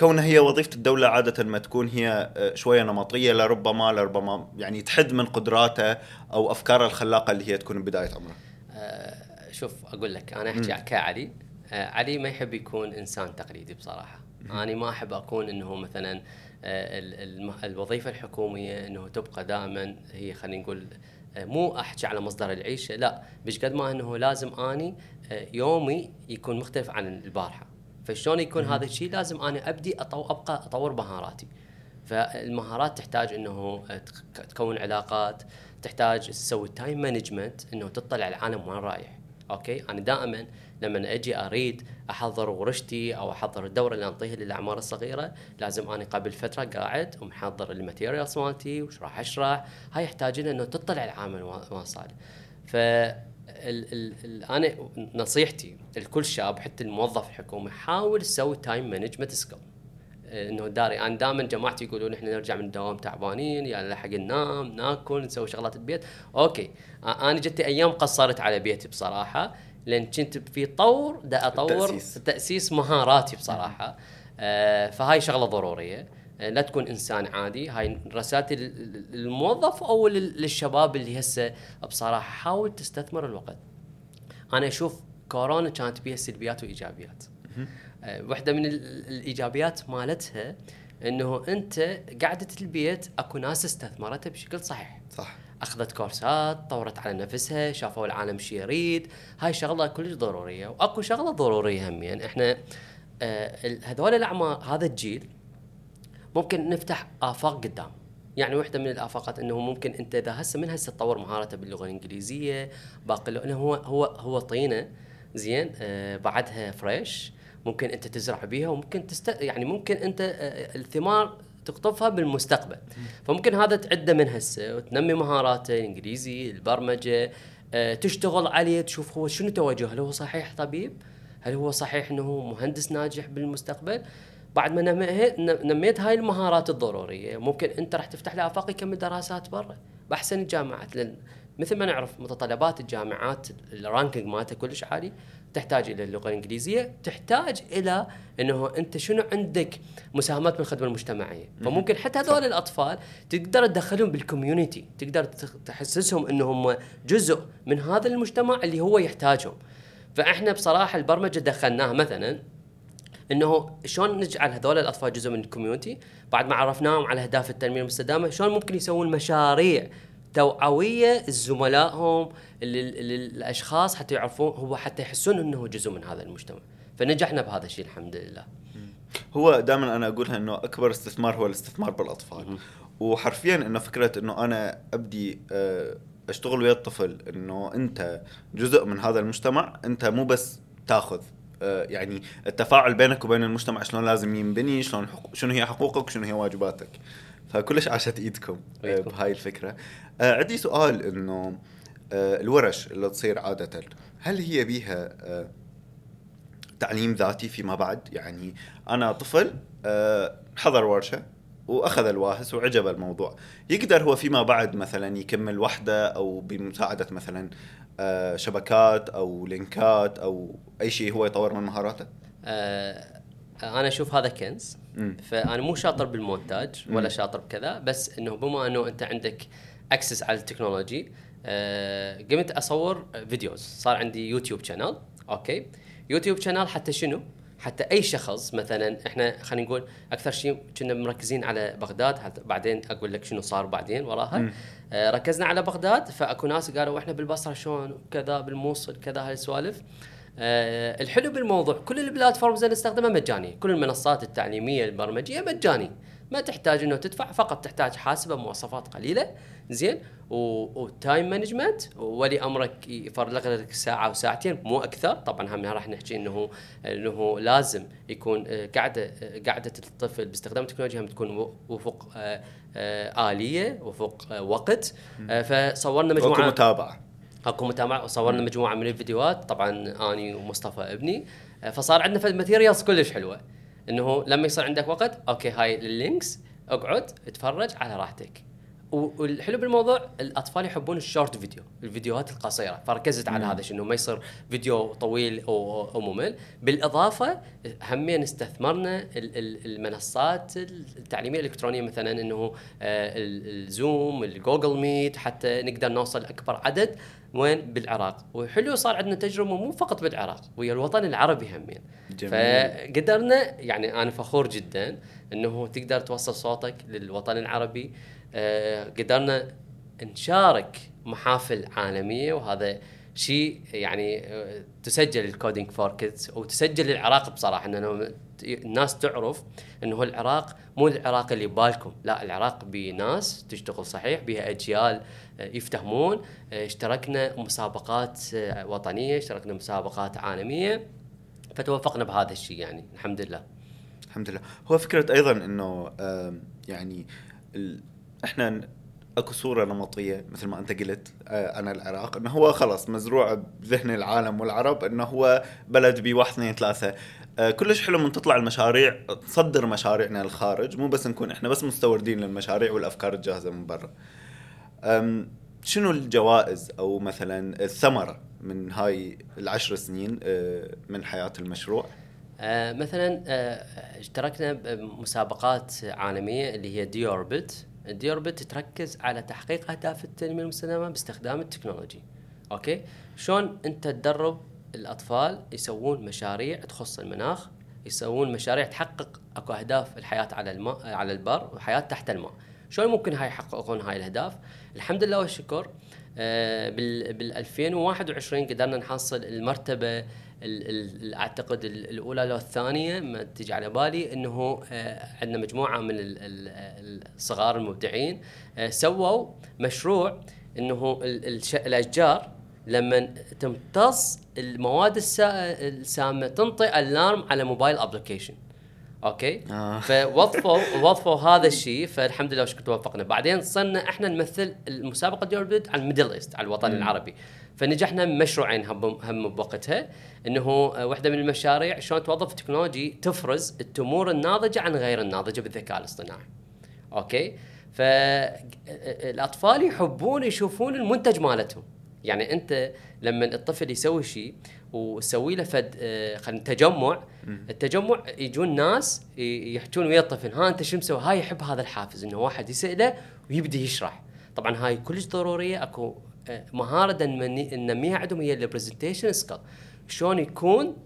كونها هي وظيفة الدولة عادة ما تكون هي آه، شوية نمطية لربما لربما يعني تحد من قدراته أو أفكاره الخلاقة اللي هي تكون بداية عمره. أه شوف أقول لك أنا أحكي كعلي. أه علي ما يحب يكون إنسان تقليدي بصراحة. أنا ما أحب أكون إنه مثلا الوظيفة الحكومية إنه تبقى دائما هي خلينا نقول آه، مو أحكي على مصدر العيشة لا. بشقد ما إنه لازم أني آه، يومي يكون مختلف عن البارحة. فشلون يكون هذا الشيء لازم أنا أبدي أطو أبقى أطور مهاراتي. فالمهارات تحتاج إنه تكون علاقات تحتاج تسوي time management إنه تطلع العالم وين رايح. أوكي؟ أنا دائما لما أجي أريد أحضر ورشتي أو أحضر الدورة اللي انطيها للأعمار الصغيرة لازم اني قبل فترة قاعد ومحضر ال materials مالتي وشراح أشرح. هاي يحتاج إنه تطلع العالم وين صار. ف ال ال ال أنا نصيحتي لكل شاب حتى الموظف الحكومي حاول تسوي time management skill إنه داري أنا دائما جماعتي يقولون إحنا نرجع من الدوام تعبانين يا لحق ننام ناكل نسوي شغلات البيت. أوكي أنا إجتي أيام قصرت على بيتي بصراحة لأن كنت في طور دا أطور تأسيس مهاراتي بصراحة. آه فهاي شغلة ضرورية. لا تكون إنسان عادي. هاي رسالتي للموظف أو للشباب اللي هسه بصراحة حاول تستثمر الوقت. أنا أشوف كورونا كانت بيها سلبيات وإيجابيات. أه واحدة من الإيجابيات مالتها إنه أنت قعدة البيت أكو ناس استثمرتها بشكل صحيح. صح. أخذت كورسات طورت على نفسها شافوا العالم شو يريد. هاي شغلة كلش ضرورية وأكو شغلة ضرورية همين. يعني إحنا آه هذول الاعمار هذا الجيل ممكن نفتح آفاق قدام. يعني واحدة من الآفاقات إنه ممكن أنت إذا هسه من هسه تطور مهارته باللغة الإنجليزية باقي إنه هو هو هو طينة زين آه بعدها فريش ممكن أنت تزرع بيها وممكن تست يعني ممكن أنت آه الثمار تقطفها بالمستقبل. فممكن هذا تعده من هسه وتنمي مهاراته الإنجليزي البرمجة آه تشتغل عليه تشوف هو شنو توجهه هل هو صحيح طبيب؟ هل هو صحيح إنه مهندس ناجح بالمستقبل؟ بعد ما نميت هاي المهارات الضرورية ممكن أنت راح تفتح له آفاق يكمل دراسات برا. باحسن الجامعات لأن مثل ما نعرف متطلبات الجامعات ال ranking مالتها كلش عالي تحتاج إلى اللغة الإنجليزية تحتاج إلى إنه أنت شنو عندك مساهمات بالخدمة المجتمعية. فممكن حتى هذول الأطفال تقدر تدخلهم بال community تقدر تحسسهم إنهم جزء من هذا المجتمع اللي هو يحتاجهم. فإحنا بصراحة البرمجة دخلناها مثلا إنه شلون نجعل هذول الأطفال جزء من الكوميونتي؟ بعد ما عرفناهم على أهداف التنمية المستدامة شلون ممكن يسوون مشاريع توعوية زملائهم للأشخاص حتى يعرفون هو حتى يحسون إنه جزء من هذا المجتمع. فنجحنا بهذا الشيء الحمد لله. هو دائما أنا أقولها إنه أكبر استثمار هو الاستثمار بالأطفال. وحرفيا إنه فكرة إنه أنا أبدي آه، أشتغل ويا الطفل إنه أنت جزء من هذا المجتمع أنت مو بس تاخذ. يعني التفاعل بينك وبين المجتمع شلون لازم ينبني شلون حقوق شنو هي حقوقك شنو هي واجباتك. فكلش عاشت إيدكم آه، بهاي الفكرة. عندي سؤال إنه الورش اللي تصير عادة هل هي بيها تعليم ذاتي فيما بعد؟ يعني أنا طفل حضر ورشة وأخذ الواهس وعجب الموضوع. يقدر هو فيما بعد مثلا يكمل وحدة أو بمساعدة مثلا آه، شبكات أو link ات أو أي شيء هو يطور من مهاراته؟ آه أنا أشوف هذا كنز. فأنا مو شاطر بالمونتاج ولا شاطر بكذا بس إنه بما إنه أنت عندك access على ال technology آه قمت أصور videos. صار عندي YouTube channel أوكي. YouTube channel حتى شنو؟ حتى أي شخص مثلا إحنا خلينا نقول أكثر شيء كنا مركزين على بغداد بعدين أقول لك شنو صار بعدين وراها. آه ركزنا على بغداد فاكو ناس قالوا إحنا بالبصرة شلون كذا بالموصل كذا هاي السوالف. آه الحلو بالموضوع كل ال platforms اللي نستخدمها مجاني كل المنصات التعليمية البرمجية مجاني ما تحتاج إنه تدفع فقط تحتاج حاسبة مواصفات قليلة. زين؟ و time management ولي أمرك يفرغ لك ساعة أو ساعتين مو أكثر. طبعا هم راح نحكي إنه إنه لازم يكون آه، قاعدة آه، قاعدة الطفل باستخدام التكنولوجيا هم تكون وفق آه، آلية وفق وقت. فصورنا مجموعة. متابعة. أكو متابعة. وصورنا مجموعة من الفيديوهات. طبعا أني ومصطفى ابني. فصار عندنا materials كلش حلوة. إنه لما يصير عندك وقت أوكي هاي ال links أقعد اتفرج على راحتك. والحلو بالموضوع الأطفال يحبون ال short video الفيديوهات القصيرة. فركزت على هذا انه ما يصير فيديو طويل أو, أو ممل. بالإضافة همين استثمرنا المنصات التعليمية الإلكترونية مثلا إنه ال Zoom ال Google Meet حتى نقدر نوصل أكبر عدد وين؟ بالعراق. وحلو صار عندنا تجربة مو فقط بالعراق ويا الوطن العربي همين. جميل. فقدرنا يعني أنا فخور جدا إنه تقدر توصل صوتك للوطن العربي. قدرنا نشارك محافل عالميه وهذا شيء يعني آه، تسجل ال Coding for Kids وتسجل العراق بصراحة انه الناس تعرف إنه العراق مو العراق اللي بالكم لا العراق بيه ناس تشتغل صحيح بها أجيال آه، يفتهمون. آه، اشتركنا مسابقات وطنية اشتركنا مسابقات عالمية فتوفقنا بهذا الشيء يعني الحمد لله. الحمد لله. هو فكرة أيضا إنه يعني إحنا أكو صورة نمطية مثل ما أنت قلت عن آه، العراق إنه هو خلص مزروع بذهن العالم والعرب إنه هو بلد بواحد اثنين ثلاثة. آه، كلش حلو من تطلع المشاريع تصدر مشاريعنا للخارج مو بس نكون إحنا بس مستوردين للمشاريع والأفكار الجاهزة من برا. شنو الجوائز أو مثلا الثمرة من هاي العشر سنين آه، من حياة المشروع؟ مثلا اشتركنا بمسابقات عالمية اللي هي دي ديوربت تركز على تحقيق أهداف التنمية المستدامة باستخدام ال technology. أوكي؟ شلون أنت تدرب الأطفال يسوون مشاريع تخص المناخ يسوون مشاريع تحقق أكو أهداف الحياة على الماء على البر وحياه تحت الماء. شلون ممكن هاي يحققون هاي الأهداف؟ الحمد لله والشكر آه بال 2021 قدرنا نحصل المرتبة أعتقد الأولى لو الثانية ما تجي على بالي إنه آه، عندنا مجموعة من الصغار المبدعين آه، سووا مشروع إنه الأشجار لما تمتص المواد السامة تنطي alarm على mobile application okay آه. فوظفوا وظفوا هذا الشيء فالحمد لله شكرا توفقنا بعدين صرنا إحنا نمثل المسابقة ديوربيد على ال Middle East على الوطن م. العربي فنجحنا بمشروعين هم بوقتها إنه آه، واحدة من المشاريع شلون توظف ال technology تفرز التمور الناضجة عن غير الناضجة بالذكاء الاصطناعي. okay؟ فالاطفال يحبون يشوفون المنتج مالتهم. يعني أنت لما الطفل يسوي شيء وتسوي له فد آه، خلينا تجمع التجمع يجون ناس يحجون ويا الطفل ها أنت شو مسوي؟ هاي يحب هذا الحافز إنه واحد يسأله ويبدأ يشرح. طبعا هاي كلش ضرورية أكو آه، مهارة ننميها عندهم هي ال presentation skill شلون يكون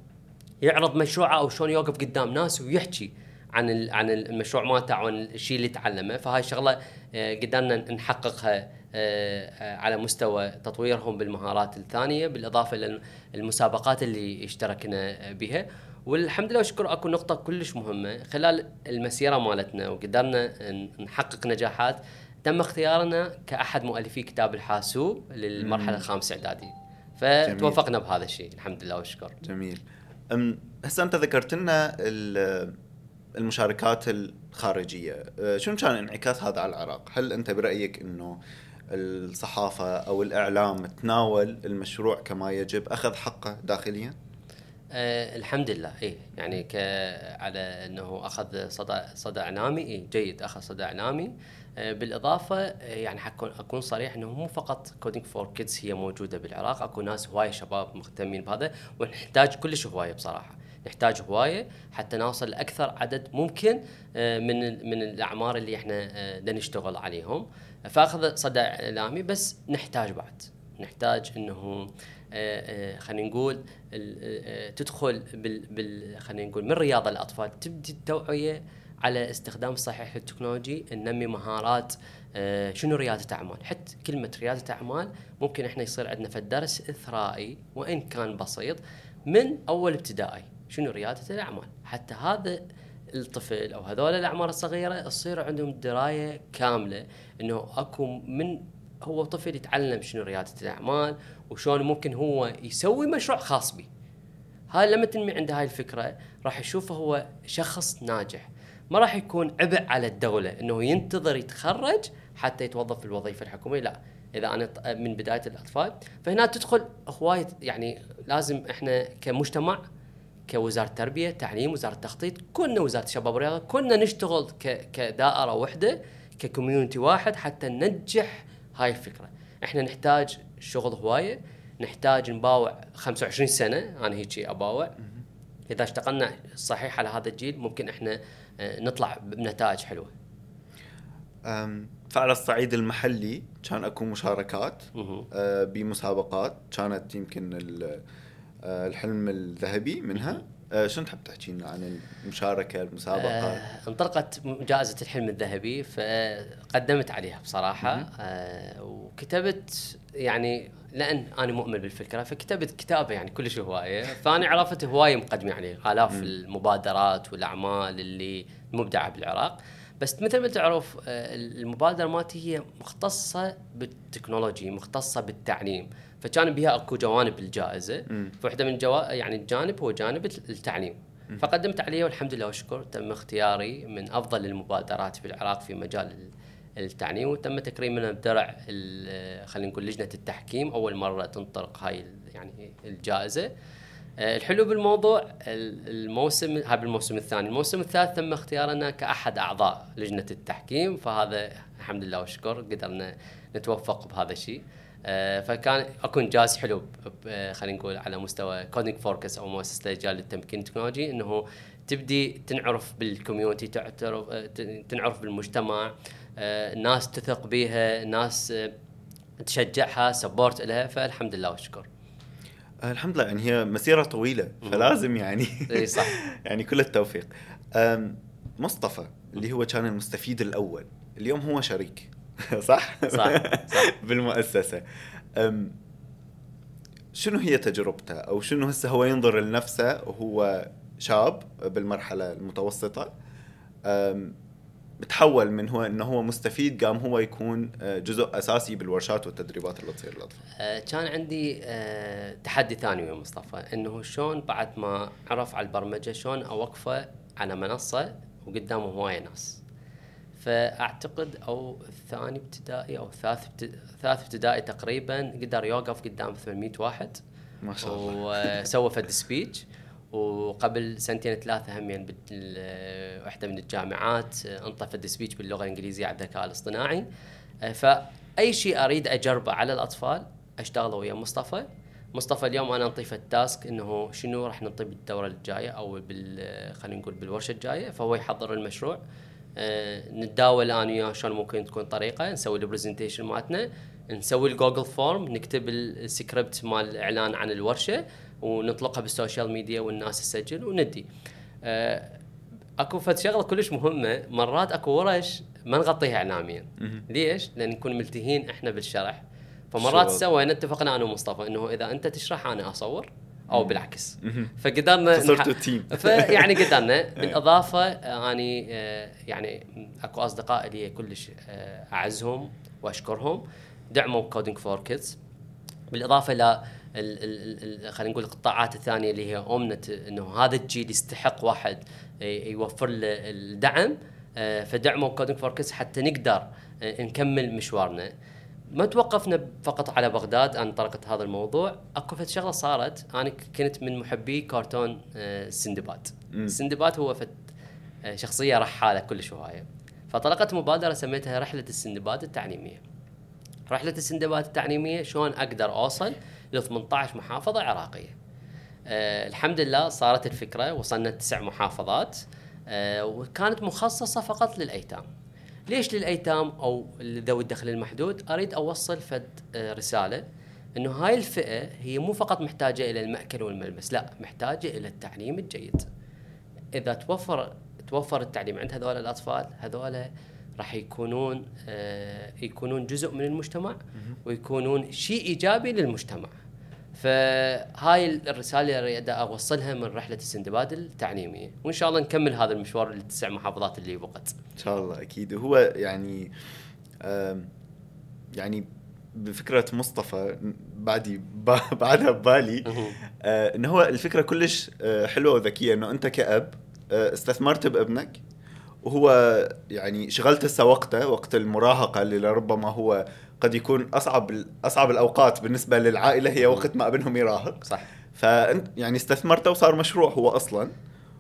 يعرض مشروعه أو شلون يوقف قدام ناس ويحكي عن عن المشروع مالته عن الشيء اللي تعلمه. فهاي شغلة آه، قدرنا نحققها آه، على مستوى تطويرهم بالمهارات الثانية بالإضافة للمسابقات اللي اشتركنا بها. والحمد لله والشكر أكو نقطة كلش مهمة. خلال المسيرة مالتنا وقدرنا نحقق نجاحات تم اختيارنا كأحد مؤلفي كتاب الحاسوب للمرحلة الخامسة إعدادي. فتوفقنا بهذا الشيء الحمد لله والشكر جميل. هسه أنت ذكرت لنا المشاركات الخارجية. أه، شنو كان انعكاس هذا على العراق؟ هل أنت برأيك إنه الصحافة أو الإعلام تناول المشروع كما يجب؟ أخذ حقه داخليا؟ أه الحمد لله. اي يعني ك على إنه أخذ صدى صدى إعلامي. اي جيد أخذ صدى إعلامي. بالإضافة آه، يعني حكون أكون صريح إنه مو فقط Coding for Kids هي موجودة بالعراق أكو ناس هواي شباب مهتمين بهذا ونحتاج كلش هواية بصراحة. نحتاج هواية حتى نوصل لأكثر عدد ممكن آه، من من الأعمار اللي إحنا آه، نشتغل عليهم. فأخذ صدى إعلامي بس نحتاج بعد. نحتاج إنه آه، خلينا نقول تدخل بال خلينا نقول من رياضة الأطفال تبدي التوعية على استخدام صحيح للتكنولوجي ننمي مهارات شنو ريادة اعمال حتى كلمة ريادة اعمال ممكن إحنا يصير عندنا في الدرس إثرائي وإن كان بسيط من أول ابتدائي. شنو ريادة الأعمال؟ حتى هذا الطفل أو هذول الأعمار الصغيرة تصير عندهم دراية كاملة إنه أكو من هو طفل يتعلم شنو ريادة الأعمال وشلون ممكن هو يسوي مشروع خاص به هاي لما تنمي عنده هاي الفكرة راح يشوفه هو شخص ناجح. ما راح يكون عبء على الدولة إنه ينتظر يتخرج حتى يتوظف في الوظيفة الحكومية لا. إذا أنا من بداية الأطفال. فهنا تدخل هواية يعني لازم إحنا كمجتمع كوزارة تربية تعليم وزارة تخطيط كنا وزارة الشباب والرياضة كنا نشتغل كدائرة واحدة ككوميونتي واحد حتى ننجح هاي الفكرة. إحنا نحتاج شغل هواية نحتاج نباوع 25 سنة. أنا هيك أباوع. إذا اشتغلنا صحيح على هذا الجيل ممكن إحنا نطلع بنتائج حلوة. فعلى الصعيد المحلي كان أكو مشاركات آه، بمسابقات. كانت يمكن آه، الحلم الذهبي منها. آه، شنو تحب تحكي لنا عن المشاركة المسابقة؟ آه انطلقت جائزة الحلم الذهبي فقدمت عليها بصراحة آه وكتبت يعني لأن أنا مؤمن بالفكرة فكتبت كتابة يعني كلش هواية فأنا عرفت هواية مقدمة عليه آلاف المبادرات والأعمال اللي مبدعة بالعراق. بس مثل ما تعرف آه، المبادرة مالتي هي مختصة بالتكنولوجي مختصة بالتعليم. فكان بها أكو جوانب الجائزة. فواحده من جوا يعني الجانب هو جانب التعليم. فقدمت عليه والحمد لله والشكر تم اختياري من أفضل المبادرات في العراق في مجال التعليم وتم تكريمنا بدرع خلينا نقول لجنة التحكيم. أول مرة تنطلق هاي يعني الجائزة. آه، الحلو بالموضوع الموسم هذا الموسم الثاني. الموسم الثالث تم اختيارنا كأحد أعضاء لجنة التحكيم. فهذا الحمد لله والشكر قدرنا نتوفق بهذا الشيء. فكان اكو انجاز حلو خلينا نقول على مستوى Coding for Kids أو مؤسسة رجال للتمكين التكنولوجي إنه تبدي تنعرف بال community تعترف آه، تنعرف بالمجتمع الناس تثق بها الناس تشجعها سبورت لها فالحمد لله والشكر الحمد لله يعني هي مسيرة طويلة فلازم يعني إي صح. يعني كل التوفيق. مصطفى اللي هو كان المستفيد الأول اليوم هو شريك. صح؟ صح صح بالمؤسسة شنو هي تجربته أو شنو هسه هو ينظر لنفسه وهو شاب بالمرحلة المتوسطة بتحول من هو إنه هو مستفيد قام هو يكون آه، جزء أساسي بالورشات والتدريبات اللي تصير للأطفال. آه، كان عندي آه، تحدي ثاني ويا مصطفى إنه شلون بعد ما عرف على البرمجة شلون أوقفه على منصة وقدامه هواية ناس. فأعتقد أو ثاني ابتدائي أو ثالث ثالث ابتدائي تقريبا قدر يوقف قدام 800 واحد. ما شاء الله. وسوى فد سبيتش وقبل سنتين ثلاثة هم يعني واحدة من الجامعات انطفت speech باللغة الإنجليزية على الذكاء الاصطناعي فأي شيء أريد أجربه على الأطفال اشتغله ويا مصطفى. مصطفى اليوم أنا نطيت ال task إنه شنو راح نطي بالدورة الجاية أو بال خلينا نقول بالورشة الجاية. فهو يحضر المشروع. نتداول أنا وياه شلون ممكن تكون طريقة نسوي ال presentation مالتنا نسوي ال Google Form نكتب السكريبت مال الاعلان عن الورشة ونطلقها بال social media والناس تسجل وندي. آه، أكو فد شغلة كلش مهمة مرات أكو ورش ما نغطيها اعلاميا. ليش؟ لأن نكون ملتهين إحنا بالشرح فمرات. سوينا اتفقنا أنا ومصطفى إنه إذا أنت تشرح أنا أصور أو بالعكس. فقدرنا فصرتوا نح- team. فيعني قدرنا. بالاضافه آه، اني آه، يعني أكو اصدقاء لي كلش آه، أعزهم وأشكرهم. دعموا Coding for Kids بالإضافة إلى ال- ال- ال- خلينا نقول القطاعات الثانية اللي هي اومنت إنه هذا الجيل يستحق واحد ي- يوفر له الدعم. آه، فدعموا Coding for Kids حتى نقدر آه، نكمل مشوارنا. ما توقفنا فقط على بغداد عن طريقة هذا الموضوع. أكو فد شغلة صارت. أنا ك- كنت من محبي كرتون آه، سندباد. سندباد هو فد آه، شخصية رحالة كلش هواية. فطلقت مبادرة سميتها رحلة السندباد التعليمية. رحلة السندباد التعليمية شلون أقدر أوصل ل 18 محافظة عراقية. آه الحمد لله صارت الفكرة وصلنا تسع محافظات آه وكانت مخصصة فقط للأيتام. ليش للأيتام أو ذوي الدخل المحدود؟ أريد أوصل فد آه رسالة إنه هاي الفئة هي مو فقط محتاجة إلى المأكل والملبس لا محتاجة إلى التعليم الجيد. إذا توفر توفر التعليم عند هذول الأطفال هذول راح يكونون آه يكونون جزء من المجتمع ويكونون شيء إيجابي للمجتمع. فهاي الرسالة اللي أريد أوصلها من رحلة السندباد التعليميه وإن شاء الله نكمل هذا المشوار للتسع محافظات اللي بقت. إن شاء الله أكيد. وهو يعني يعني بفكرة مصطفى بعدي بعدها ببالي آه، إنه هو الفكرة كلش آه، حلوة وذكية إنه أنت كأب آه، استثمرت بأبنك وهو يعني شغلت هسه وقته وقت المراهقة اللي لربما هو قد يكون أصعب أصعب الأوقات بالنسبة للعائلة هي وقت ما أبنهم يراهق. صح. فأنت يعني استثمرته وصار مشروع هو أصلا.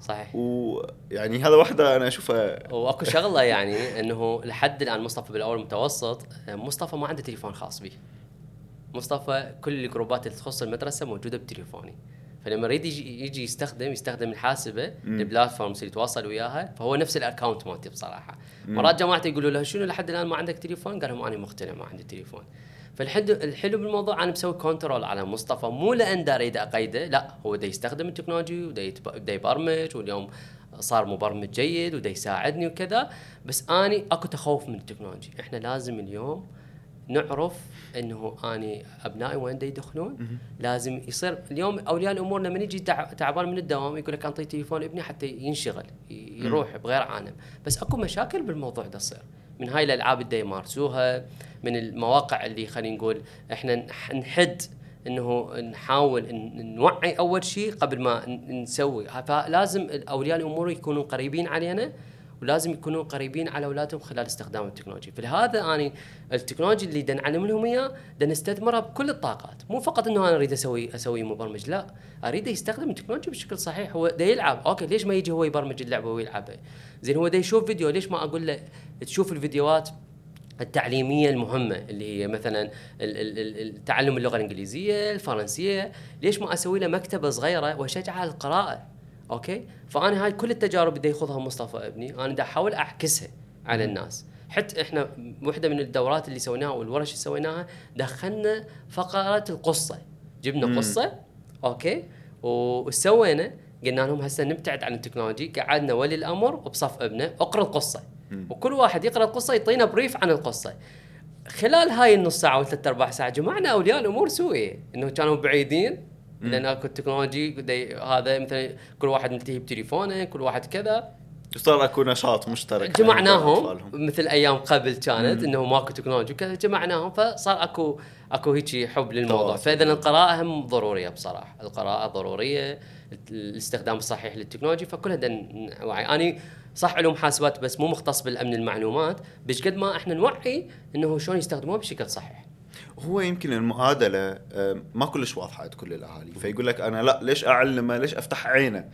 صحيح. ويعني هذا واحدة أنا أشوفها واكو شغلة يعني إنه لحد الآن مصطفى بالأول المتوسط مصطفى ما عنده تليفون خاص به. مصطفى كل ال groupات اللي تخص المدرسة موجودة بتليفوني. فلما يريد يجي, يجي يستخدم يستخدم الحاسبة. ال platforms اللي يتواصل وياها فهو نفس ال account مالتي بصراحة. مرات جماعتي يقولوا له شنو لحد الآن ما عندك تليفون قال لهم أنا مقتنع ما عندي تليفون فالحلو الحلو بالموضوع أنا مسوي control على مصطفى مو لأن دا اريد أقيده لا هو دا يستخدم التكنولوجي ودا يبرمج واليوم صار مبرمج جيد ودا يساعدني وكذا بس أني أكو تخوف من ال technology إحنا لازم اليوم نعرف إنه أني أبنائي وين يدخلون. لازم يصير اليوم أولياء الأمور لما يجي تع- تعبان من الدوام يقول لك أنطي تليفون ابني حتى ينشغل يروح بغير عالم. بس أكو مشاكل بالموضوع ده تصير من هاي الألعاب اللي يمارسوها من المواقع اللي خلينا نقول إحنا نح- نحد إنه نحاول نوعي أول شيء قبل ما نسوي. فلازم اولياء الأمور يكونوا قريبين علينا ولازم يكونوا قريبين على أولادهم خلال استخدام التكنولوجيا. فلهذا أنا التكنولوجيا اللي نعلم لهم إياه نستثمرها بكل الطاقات. مو فقط إنه أنا أريد أسوي أسوي مبرمج لا. اريد يستخدم التكنولوجيا بشكل صحيح. هو دا يلعب. okay ليش ما يجي هو يبرمج اللعبة ويلعبها زين هو دا يشوف فيديو. ليش ما أقول له تشوف الفيديوهات التعليمية المهمة اللي هي مثلا تعلم اللغة الإنجليزية الفرنسية؟ ليش ما أسوي له مكتبة صغيرة واشجعه على القراءة؟ okay؟ فأنا هاي كل التجارب اللي ياخذها مصطفى ابني أنا دا أحاول أعكسها على الناس. حتى إحنا واحدة من الدورات اللي سويناها والورش اللي سويناها دخلنا فقره القصة. جبنا مم. قصة okay؟ وسوينا قلنا لهم هسه نبتعد عن ال technology قعدنا ولي الأمر وبصف ابنه اقرأ القصة. مم. وكل واحد يقرأ القصة يعطينا brief عن القصة. خلال هاي النص ساعة وثلاث أرباع ساعة جمعنا أولياء الأمور سوية. إنه كانوا بعيدين. لأن اكو ال technology هذا مثلا كل واحد ملتهي بتليفونه كل واحد كذا وصار أكو نشاط مشترك جمعناهم. مثل أيام قبل كانت مم. إنه ماكو technology وكذا جمعناهم فصار اكو أكو هيك حب للموضوع. فإذا القراءة هم ضرورية بصراحة القراءة ضرورية الاستخدام الصحيح للتكنولوجيا فكلها دا نوعي اني صح علوم حاسبات بس مو مختص بالأمن المعلومات بس قد ما إحنا نوعي إنه شلون يستخدموها بشكل صحيح هو يمكن المعادلة آه، ما كلش واضحة عند كل الأهالي. فيقول لك أنا لا ليش اعلمه ليش أفتح عينه؟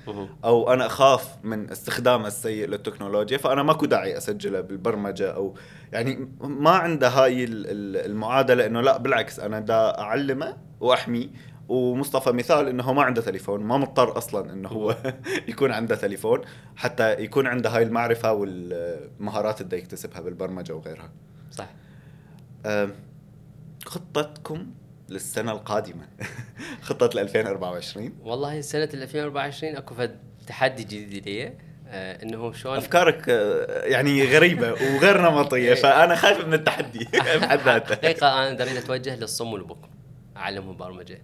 أو أنا أخاف من استخدامه السيء للتكنولوجيا فأنا ماكو داعي أسجله بالبرمجة أو يعني ما عنده هاي ال- ال- المعادلة إنه لا بالعكس أنا دا أعلمه واحميه ومصطفى مثال إنه ما عنده تليفون ما مضطر أصلا إنه هو يكون عنده تليفون حتى يكون عنده هاي المعرفة والمهارات اللي يكتسبها بالبرمجة وغيرها. صح خطتكم للسنة القادمة. خطة ل 2024 والله سنة 2024 أكو فد تحدي جديد لي آه إنه شلون؟ أفكارك آه، يعني غريبة وغير نمطية فأنا خايف من التحدي بحد ذاته. حقيقة أنا اريد أتوجه للصم والبكم اعلمهم برمجه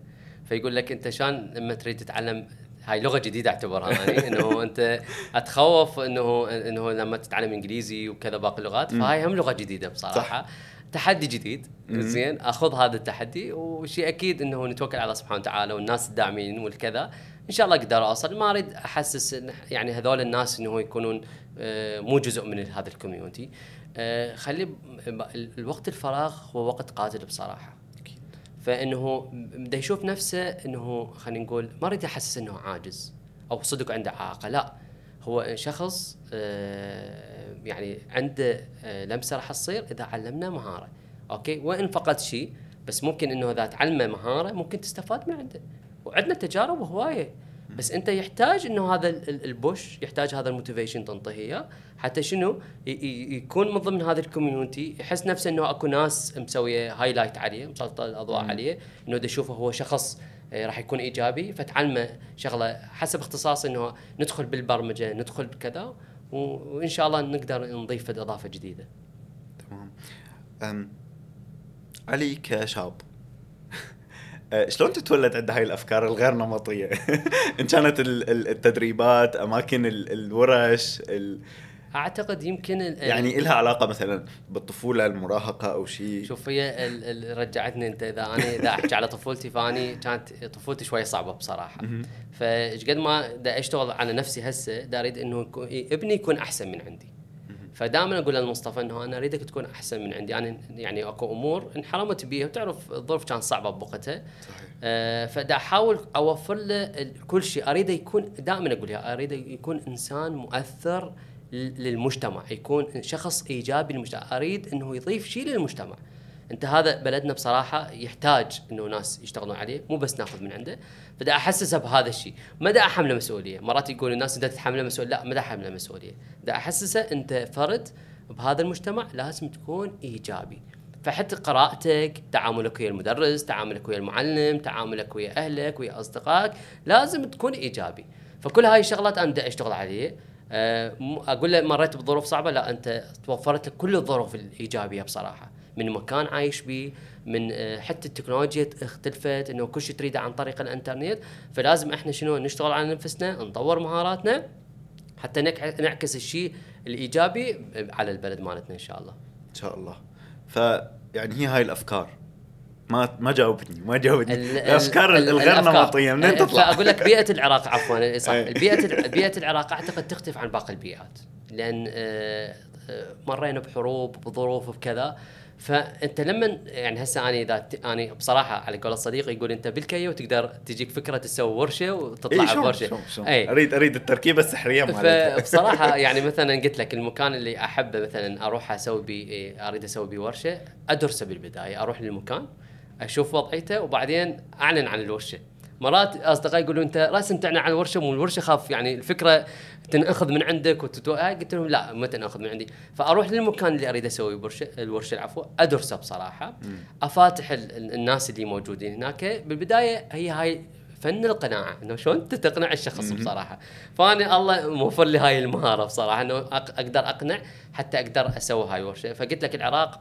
فيقول لك أنت شلون لما تريد تتعلم هاي لغة جديدة اعتبرها يعني إنه أنت أتخوف إنه إنه لما تتعلم إنجليزي وكذا باقي اللغات فهاي هم لغة جديدة بصراحة. صح. تحدي جديد زين أخذ هذا التحدي وشيء أكيد إنه نتوكل على الله سبحانه وتعالى والناس الداعمين والكذا. إن شاء الله أقدر أوصل. ما أريد أحسس يعني هذول الناس إنه يكونون آه، مو جزء من هذا الكوميونتي. آه، خلي الوقت الفراغ هو وقت قاتل بصراحة. فإنه بده يشوف نفسه إنه خلينا نقول ما اريد احسس إنه عاجز أو صدق عنده اعاقه لا. هو شخص آه، يعني عنده لمسة راح تصير إذا علمناه مهارة. okay؟ وإن فقد شيء بس ممكن إنه إذا تعلمه مهارة ممكن تستفاد من عنده. وعندنا تجارب هوايه بس أنت يحتاج إنه هذا ال push يحتاج هذا ال motivation تنطيه اياه حتى شنو يكون من ضمن هذا ال community يحس نفسه إنه أكو ناس مسوية highlight عليه مسلطة الأضواء عليه إنه يشوفه هو شخص آه، راح يكون إيجابي فتعلمه شغلة حسب اختصاص إنه ندخل بالبرمجة ندخل بكذا وإن شاء الله نقدر نضيف إضافة جديدة. تمام. علي كشاب شلون تتولد عند هاي الأفكار الغير نمطية؟ إن كانت التدريبات، أماكن الورش، أعتقد يمكن يعني لها علاقة مثلا بالطفولة المراهقة أو شيء شوف هي رجعتني أنت إذا أنا إذا أحكي على طفولتي فأني كانت طفولتي شوي صعبة بصراحة. فإيش قد ما دا أشتغل على نفسي هسه دا أريد إنه ابني يكون أحسن من عندي. فدائما أقول للمصطفى إنه أنا أريدك تكون أحسن من عندي. أنا يعني أكو أمور انحرمت بيها. وتعرف الظروف كانت صعبه بوقتها. آه فدا أحاول أوفر له كل شيء. أريده يكون دائما أقول أريده يكون إنسان مؤثر للمجتمع. يكون شخص إيجابي للمجتمع. أريد إنه يضيف شيء للمجتمع. انت هذا بلدنا بصراحة يحتاج انه ناس يشتغلون عليه مو بس ناخذ من عنده. فدا أحسسه بهذا الشيء ما دا أحمله مسؤولية. مرات يقول الناس انت تتحمله مسؤولية لا ما دا أحمله مسؤولية. دا أحسسه أنت فرد بهذا المجتمع لازم تكون إيجابي. فحتى قراءتك تعاملك ويا المدرس تعاملك ويا المعلم تعاملك ويا أهلك ويا أصدقائك لازم تكون إيجابي. فكل هاي الشغلات أنا أشتغل عليه. أه أقول له مريت بظروف صعبة لا أنت توفرت لك كل الظروف الإيجابية بصراحة. من مكان عايش به من أه حتى التكنولوجيا اختلفت إنه كل شيء تريده عن طريق الإنترنت. فلازم إحنا شنو نشتغل على نفسنا نطور مهاراتنا حتى نعكس الشيء الإيجابي على البلد مالتنا إن شاء الله. إن شاء الله. فيعني هي هاي الأفكار. ما ما جاوبتني ما جاوبتني. الأفكار الغير نمطية منين تطلع؟ أقول لك بيئة العراق عفوا صح. بيئة بيئة العراق أعتقد تختلف عن باقي البيئات. لأن آه، آه، مرينا بحروب بظروف بكذا. فأنت لما يعني هسه أنا إذا أنا بصراحة على قول الصديق يقول أنت بال queue تقدر تجيك فكرة تسوي ورشة وتطلع إيه بورشة. شو إي. أريد أريد التركيبة السحرية مالتها فبصراحة يعني مثلا قلت لك المكان اللي احبه مثلا أروح أسوي بي أريد أسوي بيه ورشة أدرسه بالبداية أروح للمكان أشوف وضعيته وبعدين أعلن عن الورشة. مرات أصدقائي يقولوا أنت راسا تعلن عن الورشة مو الورشة خاف يعني الفكرة تنأخذ من عندك وتتو... آه، قلت لهم لا ما تنأخذ من عندي. فأروح للمكان اللي أريد أسوي ورشه الورشة العفو أدرسه بصراحة. أفاتح الناس اللي موجودين هناك. بالبداية هي هاي فن القناعة إنه شلون انت تقنع الشخص بصراحة. فأنا الله موفر لي هاي المهارة بصراحة إنه أقدر أقنع حتى أقدر أسوي هاي الورشه فقلت لك العراق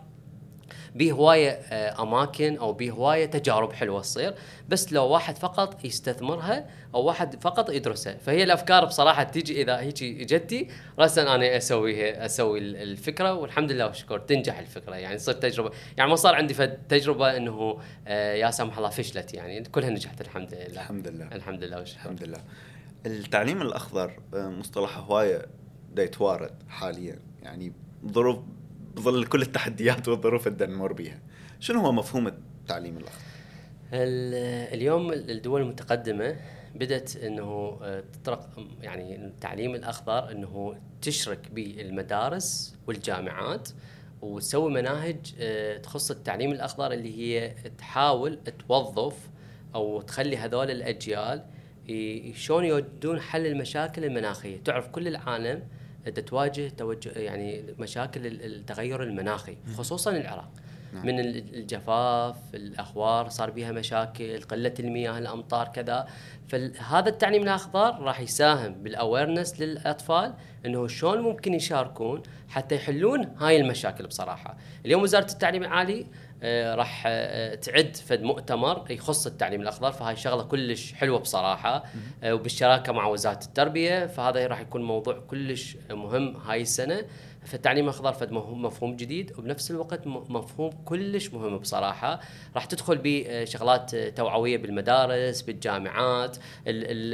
به هواية آه، أماكن أو به هواية تجارب حلوة تصير بس لو واحد فقط يستثمرها أو واحد فقط يدرسها. فهي الأفكار بصراحة تيجي إذا هيك إجتي راسا أنا اسويها أسوي الفكرة والحمد لله والشكر تنجح الفكرة. يعني صرت تجربة يعني ما صار عندي تجربه إنه آه، يا سامح الله فشلت يعني كلها نجحت الحمد لله. الحمد لله. الحمد لله والشكر الحمد لله. التعليم الأخضر آه، مصطلح هواية يتوارد حاليا. يعني ظروف بظل كل التحديات والظروف اللي نمر بها شنو هو مفهوم التعليم الاخضر اليوم الدول المتقدمة بدأت إنه آه، تطرق يعني التعليم الأخضر إنه تشرك بالمدارس والجامعات وتسوي مناهج آه، تخص التعليم الأخضر اللي هي تحاول توظف أو تخلي هذول الأجيال شلون يودون حل المشاكل المناخية، تعرف كل العالم تواجه توجه يعني مشاكل التغير المناخي خصوصا العراق. نعم. من الجفاف الاخبار صار بيها مشاكل قلة المياه الأمطار كذا. فهذا التعليم الأخضر راح يساهم بالاويرنس للأطفال إنه شلون ممكن يشاركون حتى يحلون هاي المشاكل بصراحة. اليوم وزارة التعليم العالي راح آه، تعد فد مؤتمر يخص التعليم الأخضر. فهاي شغلة كلش حلوة بصراحة. آه، وبالشراكة مع وزارة التربية. فهذا راح يكون موضوع كلش مهم هاي السنة. فالتعليم الاخضر فد مفهوم جديد وبنفس الوقت مفهوم كلش مهم بصراحة. راح تدخل بشغلات توعوية بالمدارس بالجامعات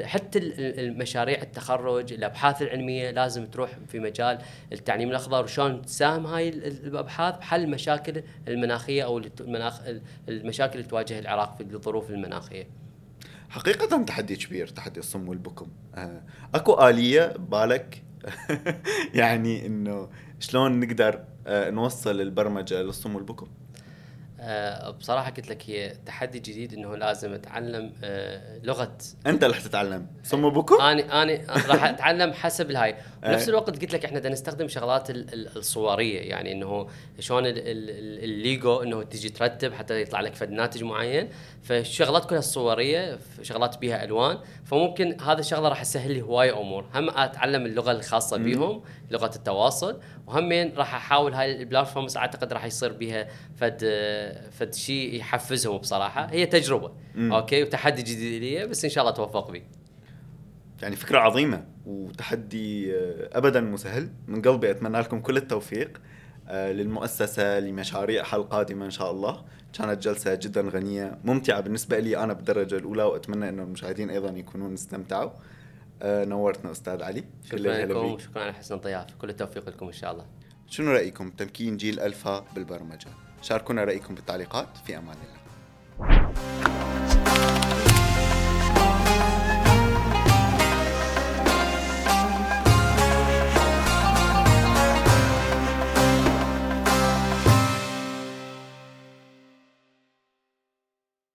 حتى المشاريع التخرج الأبحاث العلمية لازم تروح في مجال التعليم الأخضر. وشلون تساهم هاي الأبحاث؟ بحل المشاكل المناخية أو المناخ المشاكل اللي تواجه العراق في الظروف المناخية. حقيقة تحدي كبير تحدي الصم والبكم. آه، أكو آلية بالك يعني إنه شلون نقدر آه، نوصل البرمجة للصم والبكم أه بصراحة قلت لك هي تحدي جديد إنه لازم أتعلم أه لغة. أنت اللي حتتعلم صم وبكم أنا أنا راح أتعلم حسب الهاي. بنفس الوقت قلت لك إحنا بدنا نستخدم شغلات الصورية يعني إنه شلون الليجو إنه تجي ترتب حتى يطلع لك فد ناتج معين. فالشغلات كلها الصوريه شغلات بيها ألوان. فممكن هذا الشغلة راح تسهل لي هواي أمور. هم أتعلم اللغة الخاصة بيهم لغة التواصل. وهمين راح أحاول هاي ال platforms أعتقد راح يصير بيها فد فد شيء يحفزهم بصراحة. هي تجربة. مم. أوكي؟ وتحدي جديد لي بس إن شاء الله توفق بي. يعني فكرة عظيمة وتحدي آه، ابدا مسهل. من قلبي أتمنى لكم كل التوفيق آه، للمؤسسة لمشاريعها القادمة إن شاء الله. كانت جلسة جدا غنية ممتعة بالنسبة لي. أنا بالدرجة الأولى وأتمنى إنه المشاهدين أيضا يكونون استمتعوا. آه، نورتنا أستاذ علي. شكرا لكم وشكرا على حسن الضيافه كل التوفيق لكم إن شاء الله. شنو رأيكم بتمكين جيل ألفا بالبرمجة؟ شاركونا رأيكم بالتعليقات. في أمان الله.